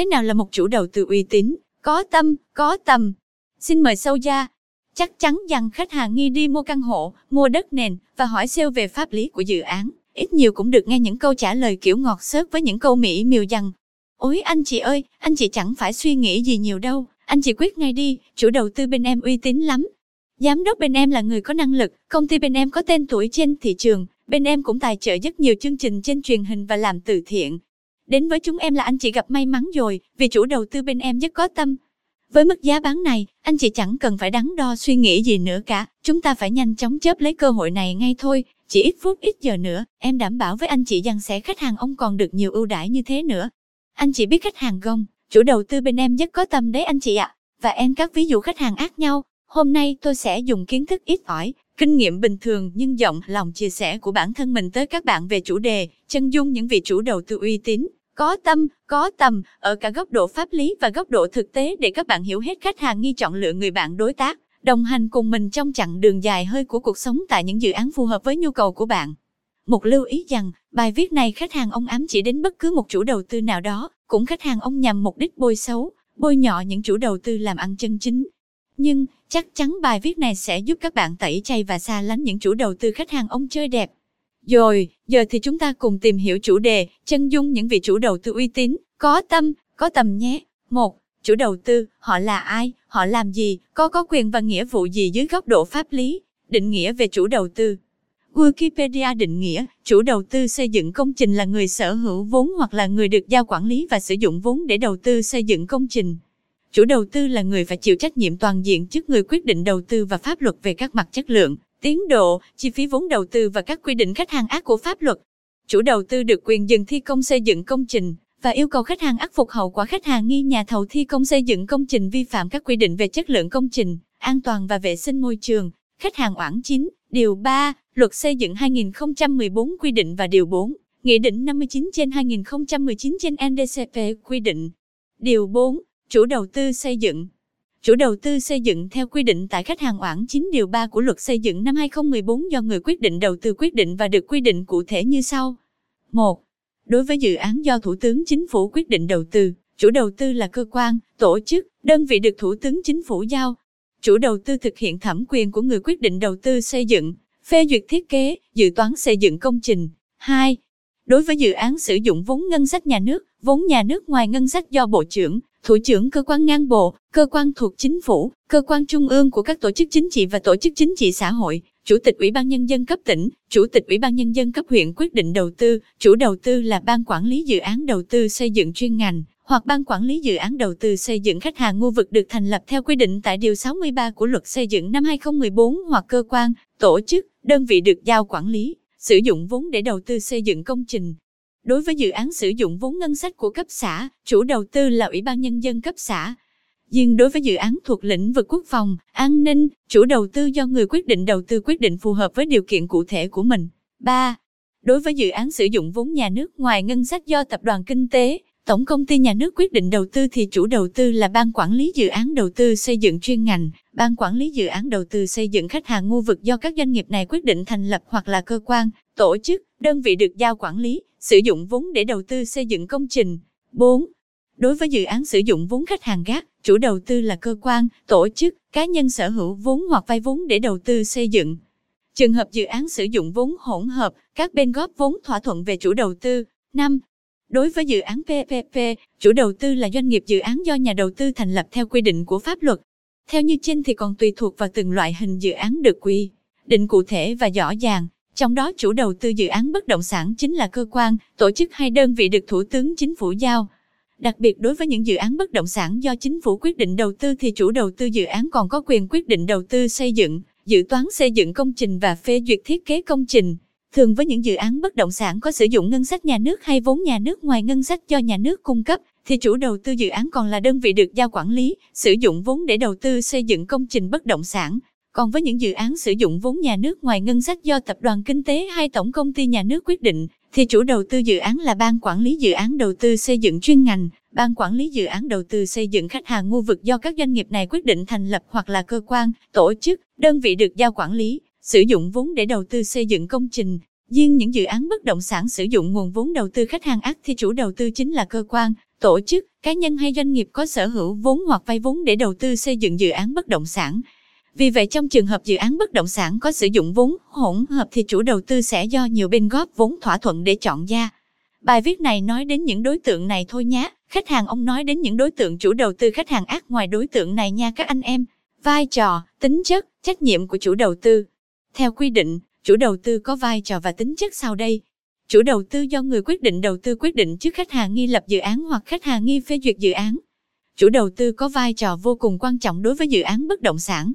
Thế nào là một chủ đầu tư uy tín, có tâm, có tầm? Xin mời sâu gia. Chắc chắn rằng khách hàng nghi đi mua căn hộ, mua đất nền và hỏi sale về pháp lý của dự án. Ít nhiều cũng được nghe những câu trả lời kiểu ngọt xớt với những câu mỹ miều rằng Ôi anh chị ơi, anh chị chẳng phải suy nghĩ gì nhiều đâu, anh chị quyết ngay đi, chủ đầu tư bên em uy tín lắm. Giám đốc bên em là người có năng lực, công ty bên em có tên tuổi trên thị trường, bên em cũng tài trợ rất nhiều chương trình trên truyền hình và làm từ thiện. Đến với chúng em là anh chị gặp may mắn rồi, vì chủ đầu tư bên em rất có tâm. Với mức giá bán này, anh chị chẳng cần phải đắn đo suy nghĩ gì nữa cả, chúng ta phải nhanh chóng chớp lấy cơ hội này ngay thôi, chỉ ít phút ít giờ nữa, em đảm bảo với anh chị rằng sẽ khách hàng ông còn được nhiều ưu đãi như thế nữa. Anh chị biết khách hàng gông, chủ đầu tư bên em rất có tâm đấy anh chị ạ. Và em các ví dụ khách hàng ác nhau, hôm nay tôi sẽ dùng kiến thức ít ỏi, kinh nghiệm bình thường nhưng giọng lòng chia sẻ của bản thân mình tới các bạn về chủ đề, chân dung những vị chủ đầu tư uy tín, có tâm, có tầm, ở cả góc độ pháp lý và góc độ thực tế để các bạn hiểu hết khách hàng nghi chọn lựa người bạn đối tác, đồng hành cùng mình trong chặng đường dài hơi của cuộc sống tại những dự án phù hợp với nhu cầu của bạn. Một lưu ý rằng, bài viết này khách hàng ông ám chỉ đến bất cứ một chủ đầu tư nào đó, cũng khách hàng ông nhằm mục đích bôi xấu, bôi nhọ những chủ đầu tư làm ăn chân chính. Nhưng, chắc chắn bài viết này sẽ giúp các bạn tẩy chay và xa lánh những chủ đầu tư khách hàng ông chơi đẹp. Rồi, giờ thì chúng ta cùng tìm hiểu chủ đề, chân dung những vị chủ đầu tư uy tín, có tâm, có tầm nhé. Một, Chủ đầu tư, họ là ai, họ làm gì, có có quyền và nghĩa vụ gì dưới góc độ pháp lý, định nghĩa về chủ đầu tư. Wikipedia định nghĩa, chủ đầu tư xây dựng công trình là người sở hữu vốn hoặc là người được giao quản lý và sử dụng vốn để đầu tư xây dựng công trình. Chủ đầu tư là người phải chịu trách nhiệm toàn diện trước người quyết định đầu tư và pháp luật về các mặt chất lượng, tiến độ, chi phí vốn đầu tư và các quy định khách hàng ác của pháp luật. Chủ đầu tư được quyền dừng thi công xây dựng công trình và yêu cầu khách hàng ác phục hậu quả khách hàng nghi nhà thầu thi công xây dựng công trình vi phạm các quy định về chất lượng công trình, an toàn và vệ sinh môi trường. Khách hàng oản chính. điều 3, Luật xây dựng 2014 quy định và điều 4, Nghị định 59 trên 2019 trên NDCP quy định. Điều 4, Chủ đầu tư xây dựng. Chủ đầu tư xây dựng theo quy định tại khách hàng oản 9 điều 3 của luật xây dựng năm 2014 do người quyết định đầu tư quyết định và được quy định cụ thể như sau. 1. Đối với dự án do Thủ tướng Chính phủ quyết định đầu tư, chủ đầu tư là cơ quan, tổ chức, đơn vị được Thủ tướng Chính phủ giao. Chủ đầu tư thực hiện thẩm quyền của người quyết định đầu tư xây dựng, phê duyệt thiết kế, dự toán xây dựng công trình. 2. Đối với dự án sử dụng vốn ngân sách nhà nước, vốn nhà nước ngoài ngân sách do Bộ trưởng, Thủ trưởng cơ quan ngang bộ, cơ quan thuộc chính phủ, cơ quan trung ương của các tổ chức chính trị và tổ chức chính trị xã hội, Chủ tịch Ủy ban Nhân dân cấp tỉnh, Chủ tịch Ủy ban Nhân dân cấp huyện quyết định đầu tư, chủ đầu tư là ban quản lý dự án đầu tư xây dựng chuyên ngành, hoặc ban quản lý dự án đầu tư xây dựng khách hàng khu vực được thành lập theo quy định tại Điều 63 của Luật Xây dựng năm 2014 hoặc cơ quan, tổ chức, đơn vị được giao quản lý, sử dụng vốn để đầu tư xây dựng công trình. Đối với dự án sử dụng vốn ngân sách của cấp xã, chủ đầu tư là Ủy ban Nhân dân cấp xã. riêng đối với dự án thuộc lĩnh vực quốc phòng, an ninh, chủ đầu tư do người quyết định đầu tư quyết định phù hợp với điều kiện cụ thể của mình. 3. Đối với dự án sử dụng vốn nhà nước ngoài ngân sách do tập đoàn kinh tế, Tổng công ty nhà nước quyết định đầu tư thì chủ đầu tư là ban quản lý dự án đầu tư xây dựng chuyên ngành, ban quản lý dự án đầu tư xây dựng khách hàng khu vực do các doanh nghiệp này quyết định thành lập hoặc là cơ quan, tổ chức, đơn vị được giao quản lý, sử dụng vốn để đầu tư xây dựng công trình. 4. Đối với dự án sử dụng vốn khách hàng gác, chủ đầu tư là cơ quan, tổ chức, cá nhân sở hữu vốn hoặc vay vốn để đầu tư xây dựng. Trường hợp dự án sử dụng vốn hỗn hợp, các bên góp vốn thỏa thuận về chủ đầu tư. 5. Đối với dự án PPP, chủ đầu tư là doanh nghiệp dự án do nhà đầu tư thành lập theo quy định của pháp luật. Theo như trên thì còn tùy thuộc vào từng loại hình dự án được quy định cụ thể và rõ ràng. Trong đó chủ đầu tư dự án bất động sản chính là cơ quan, tổ chức hay đơn vị được Thủ tướng Chính phủ giao. Đặc biệt đối với những dự án bất động sản do chính phủ quyết định đầu tư thì chủ đầu tư dự án còn có quyền quyết định đầu tư xây dựng, dự toán xây dựng công trình và phê duyệt thiết kế công trình. Thường với những dự án bất động sản có sử dụng ngân sách nhà nước hay vốn nhà nước ngoài ngân sách do nhà nước cung cấp, thì chủ đầu tư dự án còn là đơn vị được giao quản lý, sử dụng vốn để đầu tư xây dựng công trình bất động sản. Còn với những dự án sử dụng vốn nhà nước ngoài ngân sách do tập đoàn kinh tế hay tổng công ty nhà nước quyết định, thì chủ đầu tư dự án là ban quản lý dự án đầu tư xây dựng chuyên ngành, ban quản lý dự án đầu tư xây dựng khách hàng khu vực do các doanh nghiệp này quyết định thành lập hoặc là cơ quan, tổ chức, đơn vị được giao quản lý, sử dụng vốn để đầu tư xây dựng công trình. Riêng những dự án bất động sản sử dụng nguồn vốn đầu tư khách hàng ác thì chủ đầu tư chính là cơ quan, tổ chức, cá nhân hay doanh nghiệp có sở hữu vốn hoặc vay vốn để đầu tư xây dựng dự án bất động sản. Vì vậy trong trường hợp dự án bất động sản có sử dụng vốn hỗn hợp thì chủ đầu tư sẽ do nhiều bên góp vốn thỏa thuận để chọn ra. Bài viết này nói đến những đối tượng này thôi nhé. Khách hàng ông nói đến những đối tượng chủ đầu tư khách hàng ác ngoài đối tượng này nha các anh em. Vai trò, tính chất, trách nhiệm của chủ đầu tư. Theo quy định, chủ đầu tư có vai trò và tính chất sau đây. Chủ đầu tư do người quyết định đầu tư quyết định trước khách hàng nghi lập dự án hoặc khách hàng nghi phê duyệt dự án. Chủ đầu tư có vai trò vô cùng quan trọng đối với dự án bất động sản.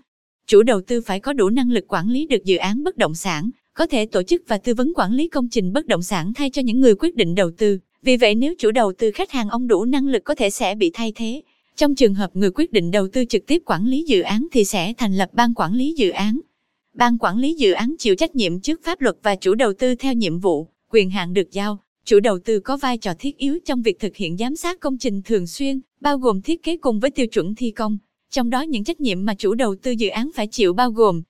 Chủ đầu tư phải có đủ năng lực quản lý được dự án bất động sản, có thể tổ chức và tư vấn quản lý công trình bất động sản thay cho những người quyết định đầu tư. Vì vậy nếu chủ đầu tư khách hàng ông đủ năng lực có thể sẽ bị thay thế. Trong trường hợp người quyết định đầu tư trực tiếp quản lý dự án thì sẽ thành lập ban quản lý dự án. Ban quản lý dự án chịu trách nhiệm trước pháp luật và chủ đầu tư theo nhiệm vụ, quyền hạn được giao. Chủ đầu tư có vai trò thiết yếu trong việc thực hiện giám sát công trình thường xuyên, bao gồm thiết kế cùng với tiêu chuẩn thi công. Trong đó những trách nhiệm mà chủ đầu tư dự án phải chịu bao gồm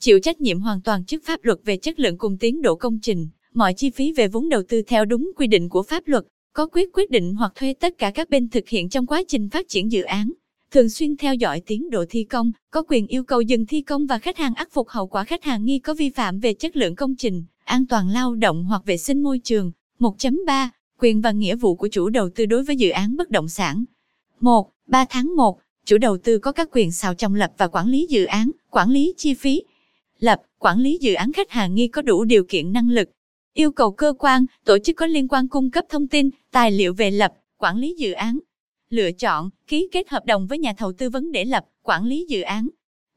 chịu trách nhiệm hoàn toàn trước pháp luật về chất lượng cùng tiến độ công trình, mọi chi phí về vốn đầu tư theo đúng quy định của pháp luật, có quyết quyết định hoặc thuê tất cả các bên thực hiện trong quá trình phát triển dự án, thường xuyên theo dõi tiến độ thi công, có quyền yêu cầu dừng thi công và khách hàng áp phục hậu quả khách hàng nghi có vi phạm về chất lượng công trình, an toàn lao động hoặc vệ sinh môi trường. 1.3 Quyền và nghĩa vụ của chủ đầu tư đối với dự án bất động sản 1. 3 tháng 1 Chủ đầu tư có các quyền sao trong lập và quản lý dự án, quản lý chi phí. Lập, quản lý dự án khách hàng nghi có đủ điều kiện năng lực. Yêu cầu cơ quan, tổ chức có liên quan cung cấp thông tin, tài liệu về lập, quản lý dự án. Lựa chọn, ký kết hợp đồng với nhà thầu tư vấn để lập, quản lý dự án.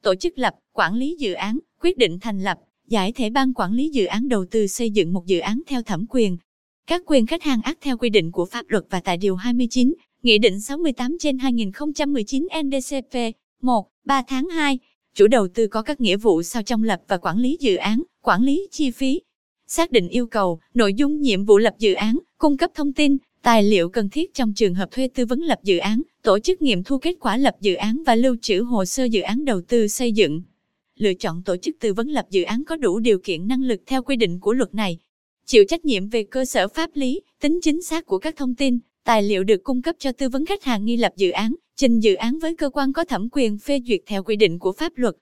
Tổ chức lập, quản lý dự án, quyết định thành lập, giải thể ban quản lý dự án đầu tư xây dựng một dự án theo thẩm quyền. Các quyền khách hàng ác theo quy định của pháp luật và tại Điều 29, Nghị định 68 trên 2019 NDCP 1, 3 tháng 2, chủ đầu tư có các nghĩa vụ sau trong lập và quản lý dự án, quản lý chi phí, xác định yêu cầu, nội dung nhiệm vụ lập dự án, cung cấp thông tin, tài liệu cần thiết trong trường hợp thuê tư vấn lập dự án, tổ chức nghiệm thu kết quả lập dự án và lưu trữ hồ sơ dự án đầu tư xây dựng. Lựa chọn tổ chức tư vấn lập dự án có đủ điều kiện năng lực theo quy định của luật này. Chịu trách nhiệm về cơ sở pháp lý, tính chính xác của các thông tin, tài liệu được cung cấp cho tư vấn khách hàng nghi lập dự án, trình dự án với cơ quan có thẩm quyền phê duyệt theo quy định của pháp luật.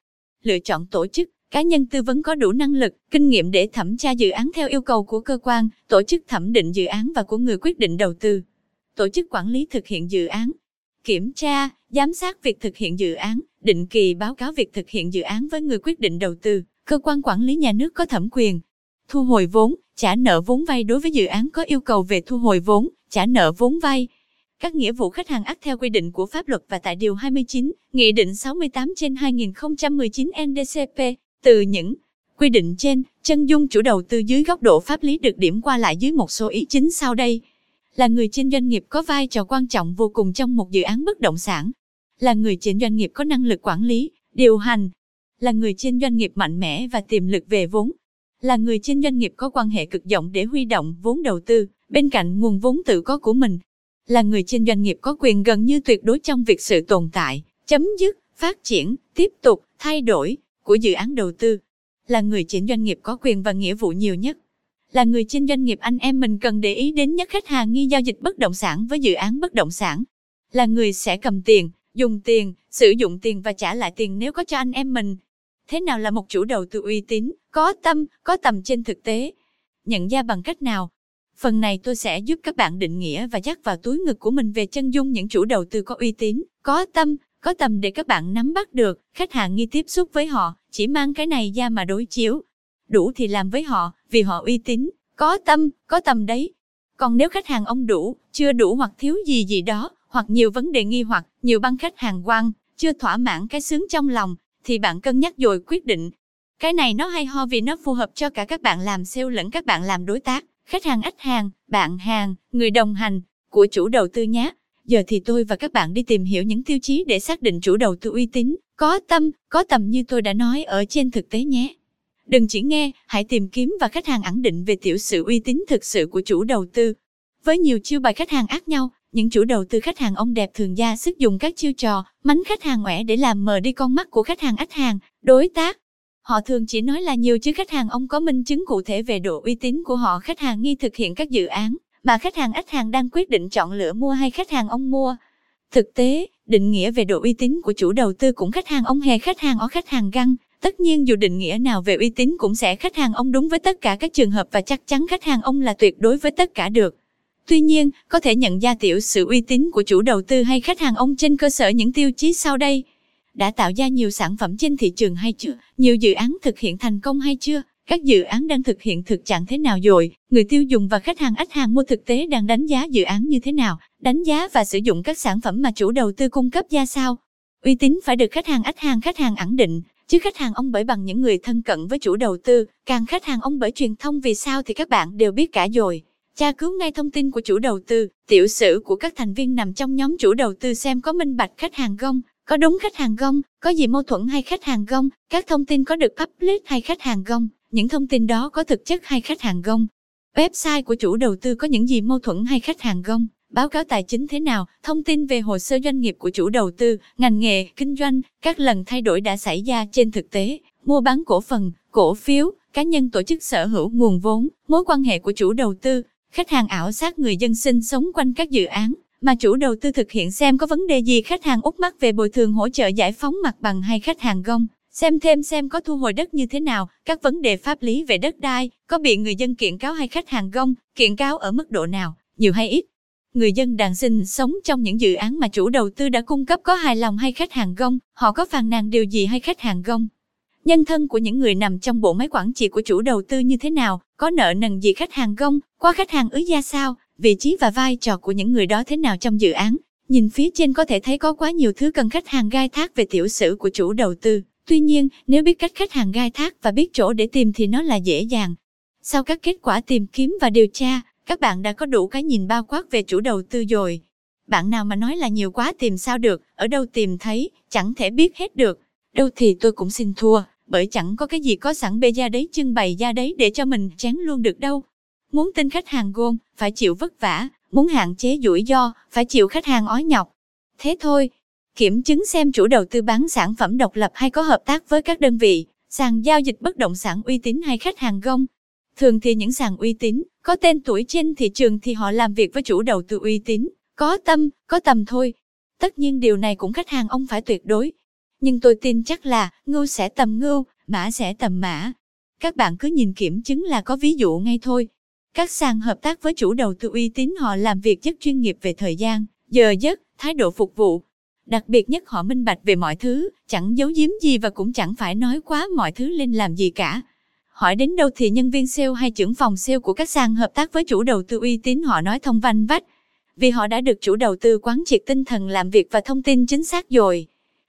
Lựa chọn tổ chức, cá nhân tư vấn có đủ năng lực, kinh nghiệm để thẩm tra dự án theo yêu cầu của cơ quan, tổ chức thẩm định dự án và của người quyết định đầu tư. Tổ chức quản lý thực hiện dự án, kiểm tra, giám sát việc thực hiện dự án, định kỳ báo cáo việc thực hiện dự án với người quyết định đầu tư, cơ quan quản lý nhà nước có thẩm quyền. Thu hồi vốn, trả nợ vốn vay đối với dự án có yêu cầu về thu hồi vốn, trả nợ vốn vay. Các nghĩa vụ khách hàng ắt theo quy định của pháp luật và tại Điều 29, Nghị định 68 trên 2019 NDCP, từ những quy định trên, chân dung chủ đầu tư dưới góc độ pháp lý được điểm qua lại dưới một số ý chính sau đây. Là người trên doanh nghiệp có vai trò quan trọng vô cùng trong một dự án bất động sản. Là người trên doanh nghiệp có năng lực quản lý, điều hành. Là người trên doanh nghiệp mạnh mẽ và tiềm lực về vốn. Là người trên doanh nghiệp có quan hệ cực rộng để huy động vốn đầu tư, bên cạnh nguồn vốn tự có của mình. Là người trên doanh nghiệp có quyền gần như tuyệt đối trong việc sự tồn tại, chấm dứt, phát triển, tiếp tục, thay đổi, của dự án đầu tư, là người trên doanh nghiệp có quyền và nghĩa vụ nhiều nhất. Là người trên doanh nghiệp anh em mình cần để ý đến nhất khách hàng nghi giao dịch bất động sản với dự án bất động sản. Là người sẽ cầm tiền, dùng tiền, sử dụng tiền và trả lại tiền nếu có cho anh em mình. Thế nào là một chủ đầu tư uy tín, có tâm, có tầm trên thực tế? Nhận ra bằng cách nào? Phần này tôi sẽ giúp các bạn định nghĩa và dắt vào túi ngực của mình về chân dung những chủ đầu tư có uy tín, có tâm, có tầm để các bạn nắm bắt được, khách hàng nghi tiếp xúc với họ, chỉ mang cái này ra mà đối chiếu. Đủ thì làm với họ, vì họ uy tín, có tâm, có tầm đấy. Còn nếu khách hàng ông đủ, chưa đủ hoặc thiếu gì gì đó, hoặc nhiều vấn đề nghi hoặc nhiều băng khách hàng quan, chưa thỏa mãn cái sướng trong lòng, thì bạn cân nhắc rồi quyết định. Cái này nó hay ho vì nó phù hợp cho cả các bạn làm sale lẫn các bạn làm đối tác, khách hàng ách hàng, bạn hàng, người đồng hành của chủ đầu tư nhé. Giờ thì tôi và các bạn đi tìm hiểu những tiêu chí để xác định chủ đầu tư uy tín, có tâm, có tầm như tôi đã nói ở trên thực tế nhé. Đừng chỉ nghe, hãy tìm kiếm và khách hàng ẩn định về tiểu sự uy tín thực sự của chủ đầu tư. Với nhiều chiêu bài khách hàng ác nhau, những chủ đầu tư khách hàng ông đẹp thường ra sức dùng các chiêu trò, mánh khách hàng ngoẻ để làm mờ đi con mắt của khách hàng ách hàng, đối tác. Họ thường chỉ nói là nhiều chứ khách hàng ông có minh chứng cụ thể về độ uy tín của họ khách hàng nghi thực hiện các dự án mà khách hàng ít hàng đang quyết định chọn lựa mua hay khách hàng ông mua. Thực tế, định nghĩa về độ uy tín của chủ đầu tư cũng khách hàng ông hề khách hàng ở khách hàng găng. Tất nhiên dù định nghĩa nào về uy tín cũng sẽ khách hàng ông đúng với tất cả các trường hợp và chắc chắn khách hàng ông là tuyệt đối với tất cả được. Tuy nhiên, có thể nhận ra tiểu sự uy tín của chủ đầu tư hay khách hàng ông trên cơ sở những tiêu chí sau đây. Đã tạo ra nhiều sản phẩm trên thị trường hay chưa? Nhiều dự án thực hiện thành công hay chưa? Các dự án đang thực hiện thực trạng thế nào rồi? Người tiêu dùng và khách hàng ách hàng mua thực tế đang đánh giá dự án như thế nào? Đánh giá và sử dụng các sản phẩm mà chủ đầu tư cung cấp ra sao? Uy tín phải được khách hàng ách hàng khách hàng ẩn định, chứ khách hàng ông bởi bằng những người thân cận với chủ đầu tư, càng khách hàng ông bởi truyền thông vì sao thì các bạn đều biết cả rồi. Tra cứu ngay thông tin của chủ đầu tư, tiểu sử của các thành viên nằm trong nhóm chủ đầu tư xem có minh bạch khách hàng không có đúng khách hàng gông, có gì mâu thuẫn hay khách hàng gông, các thông tin có được public hay khách hàng gông, những thông tin đó có thực chất hay khách hàng gông. Website của chủ đầu tư có những gì mâu thuẫn hay khách hàng gông, báo cáo tài chính thế nào, thông tin về hồ sơ doanh nghiệp của chủ đầu tư, ngành nghề, kinh doanh, các lần thay đổi đã xảy ra trên thực tế, mua bán cổ phần, cổ phiếu, cá nhân tổ chức sở hữu nguồn vốn, mối quan hệ của chủ đầu tư, khách hàng ảo sát người dân sinh sống quanh các dự án mà chủ đầu tư thực hiện xem có vấn đề gì khách hàng út mắc về bồi thường hỗ trợ giải phóng mặt bằng hay khách hàng gông, xem thêm xem có thu hồi đất như thế nào, các vấn đề pháp lý về đất đai, có bị người dân kiện cáo hay khách hàng gông, kiện cáo ở mức độ nào, nhiều hay ít. Người dân đang sinh sống trong những dự án mà chủ đầu tư đã cung cấp có hài lòng hay khách hàng gông, họ có phàn nàn điều gì hay khách hàng gông. Nhân thân của những người nằm trong bộ máy quản trị của chủ đầu tư như thế nào, có nợ nần gì khách hàng gông, qua khách hàng ứ gia sao, vị trí và vai trò của những người đó thế nào trong dự án. Nhìn phía trên có thể thấy có quá nhiều thứ cần khách hàng gai thác về tiểu sử của chủ đầu tư. Tuy nhiên, nếu biết cách khách hàng gai thác và biết chỗ để tìm thì nó là dễ dàng. Sau các kết quả tìm kiếm và điều tra, các bạn đã có đủ cái nhìn bao quát về chủ đầu tư rồi. Bạn nào mà nói là nhiều quá tìm sao được, ở đâu tìm thấy, chẳng thể biết hết được. Đâu thì tôi cũng xin thua, bởi chẳng có cái gì có sẵn bê ra đấy trưng bày ra đấy để cho mình chán luôn được đâu. Muốn tin khách hàng gôn, phải chịu vất vả, muốn hạn chế rủi ro, phải chịu khách hàng ói nhọc. Thế thôi, kiểm chứng xem chủ đầu tư bán sản phẩm độc lập hay có hợp tác với các đơn vị, sàn giao dịch bất động sản uy tín hay khách hàng gông. Thường thì những sàn uy tín, có tên tuổi trên thị trường thì họ làm việc với chủ đầu tư uy tín, có tâm, có tầm thôi. Tất nhiên điều này cũng khách hàng ông phải tuyệt đối. Nhưng tôi tin chắc là ngưu sẽ tầm ngưu, mã sẽ tầm mã. Các bạn cứ nhìn kiểm chứng là có ví dụ ngay thôi. Các sàn hợp tác với chủ đầu tư uy tín họ làm việc rất chuyên nghiệp về thời gian, giờ giấc, thái độ phục vụ. Đặc biệt nhất họ minh bạch về mọi thứ, chẳng giấu giếm gì và cũng chẳng phải nói quá mọi thứ lên làm gì cả. Hỏi đến đâu thì nhân viên sale hay trưởng phòng sale của các sàn hợp tác với chủ đầu tư uy tín họ nói thông vanh vách. Vì họ đã được chủ đầu tư quán triệt tinh thần làm việc và thông tin chính xác rồi.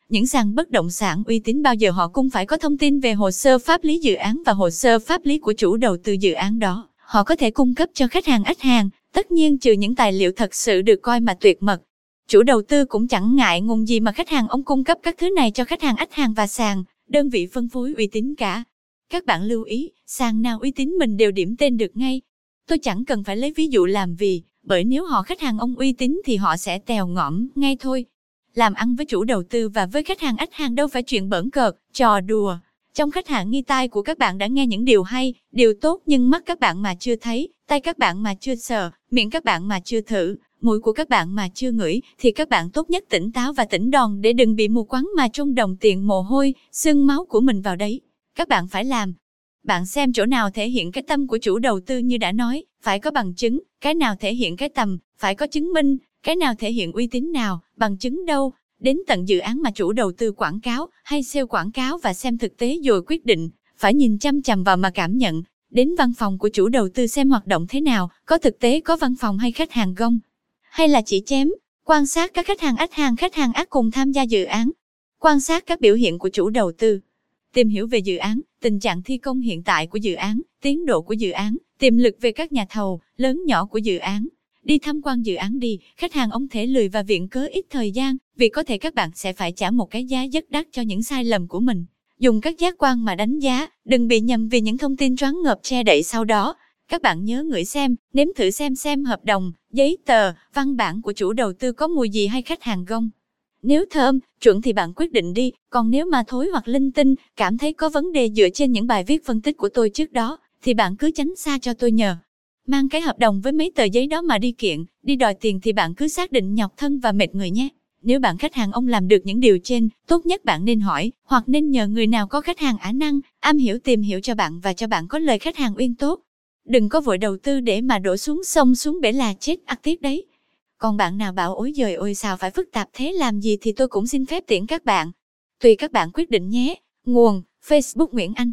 Những sàn bất động sản uy tín bao giờ họ cũng phải có thông tin về hồ sơ pháp lý dự án và hồ sơ pháp lý của chủ đầu tư dự án đó họ có thể cung cấp cho khách hàng ít hàng, tất nhiên trừ những tài liệu thật sự được coi mà tuyệt mật. Chủ đầu tư cũng chẳng ngại ngùng gì mà khách hàng ông cung cấp các thứ này cho khách hàng ít hàng và sàn, đơn vị phân phối uy tín cả. Các bạn lưu ý, sàn nào uy tín mình đều điểm tên được ngay. Tôi chẳng cần phải lấy ví dụ làm vì, bởi nếu họ khách hàng ông uy tín thì họ sẽ tèo ngõm ngay thôi. Làm ăn với chủ đầu tư và với khách hàng ít hàng đâu phải chuyện bẩn cợt, trò đùa. Trong khách hàng nghi tai của các bạn đã nghe những điều hay, điều tốt nhưng mắt các bạn mà chưa thấy, tay các bạn mà chưa sờ, miệng các bạn mà chưa thử, mũi của các bạn mà chưa ngửi, thì các bạn tốt nhất tỉnh táo và tỉnh đòn để đừng bị mù quáng mà trong đồng tiền mồ hôi, xương máu của mình vào đấy. Các bạn phải làm. Bạn xem chỗ nào thể hiện cái tâm của chủ đầu tư như đã nói, phải có bằng chứng, cái nào thể hiện cái tầm, phải có chứng minh, cái nào thể hiện uy tín nào, bằng chứng đâu, đến tận dự án mà chủ đầu tư quảng cáo hay sale quảng cáo và xem thực tế rồi quyết định, phải nhìn chăm chằm vào mà cảm nhận, đến văn phòng của chủ đầu tư xem hoạt động thế nào, có thực tế có văn phòng hay khách hàng gông, hay là chỉ chém, quan sát các khách hàng ách hàng khách hàng ác cùng tham gia dự án, quan sát các biểu hiện của chủ đầu tư, tìm hiểu về dự án, tình trạng thi công hiện tại của dự án, tiến độ của dự án, tiềm lực về các nhà thầu, lớn nhỏ của dự án, Đi tham quan dự án đi, khách hàng ông thể lười và viện cớ ít thời gian, vì có thể các bạn sẽ phải trả một cái giá rất đắt cho những sai lầm của mình. Dùng các giác quan mà đánh giá, đừng bị nhầm vì những thông tin choáng ngợp che đậy sau đó. Các bạn nhớ ngửi xem, nếm thử xem xem hợp đồng, giấy tờ, văn bản của chủ đầu tư có mùi gì hay khách hàng gông. Nếu thơm, chuẩn thì bạn quyết định đi, còn nếu mà thối hoặc linh tinh, cảm thấy có vấn đề dựa trên những bài viết phân tích của tôi trước đó, thì bạn cứ tránh xa cho tôi nhờ. Mang cái hợp đồng với mấy tờ giấy đó mà đi kiện, đi đòi tiền thì bạn cứ xác định nhọc thân và mệt người nhé. Nếu bạn khách hàng ông làm được những điều trên, tốt nhất bạn nên hỏi, hoặc nên nhờ người nào có khách hàng ả năng, am hiểu tìm hiểu cho bạn và cho bạn có lời khách hàng uyên tốt. Đừng có vội đầu tư để mà đổ xuống sông xuống bể là chết ắt tiếc đấy. Còn bạn nào bảo ối giời ôi sao phải phức tạp thế làm gì thì tôi cũng xin phép tiễn các bạn. Tùy các bạn quyết định nhé. Nguồn Facebook Nguyễn Anh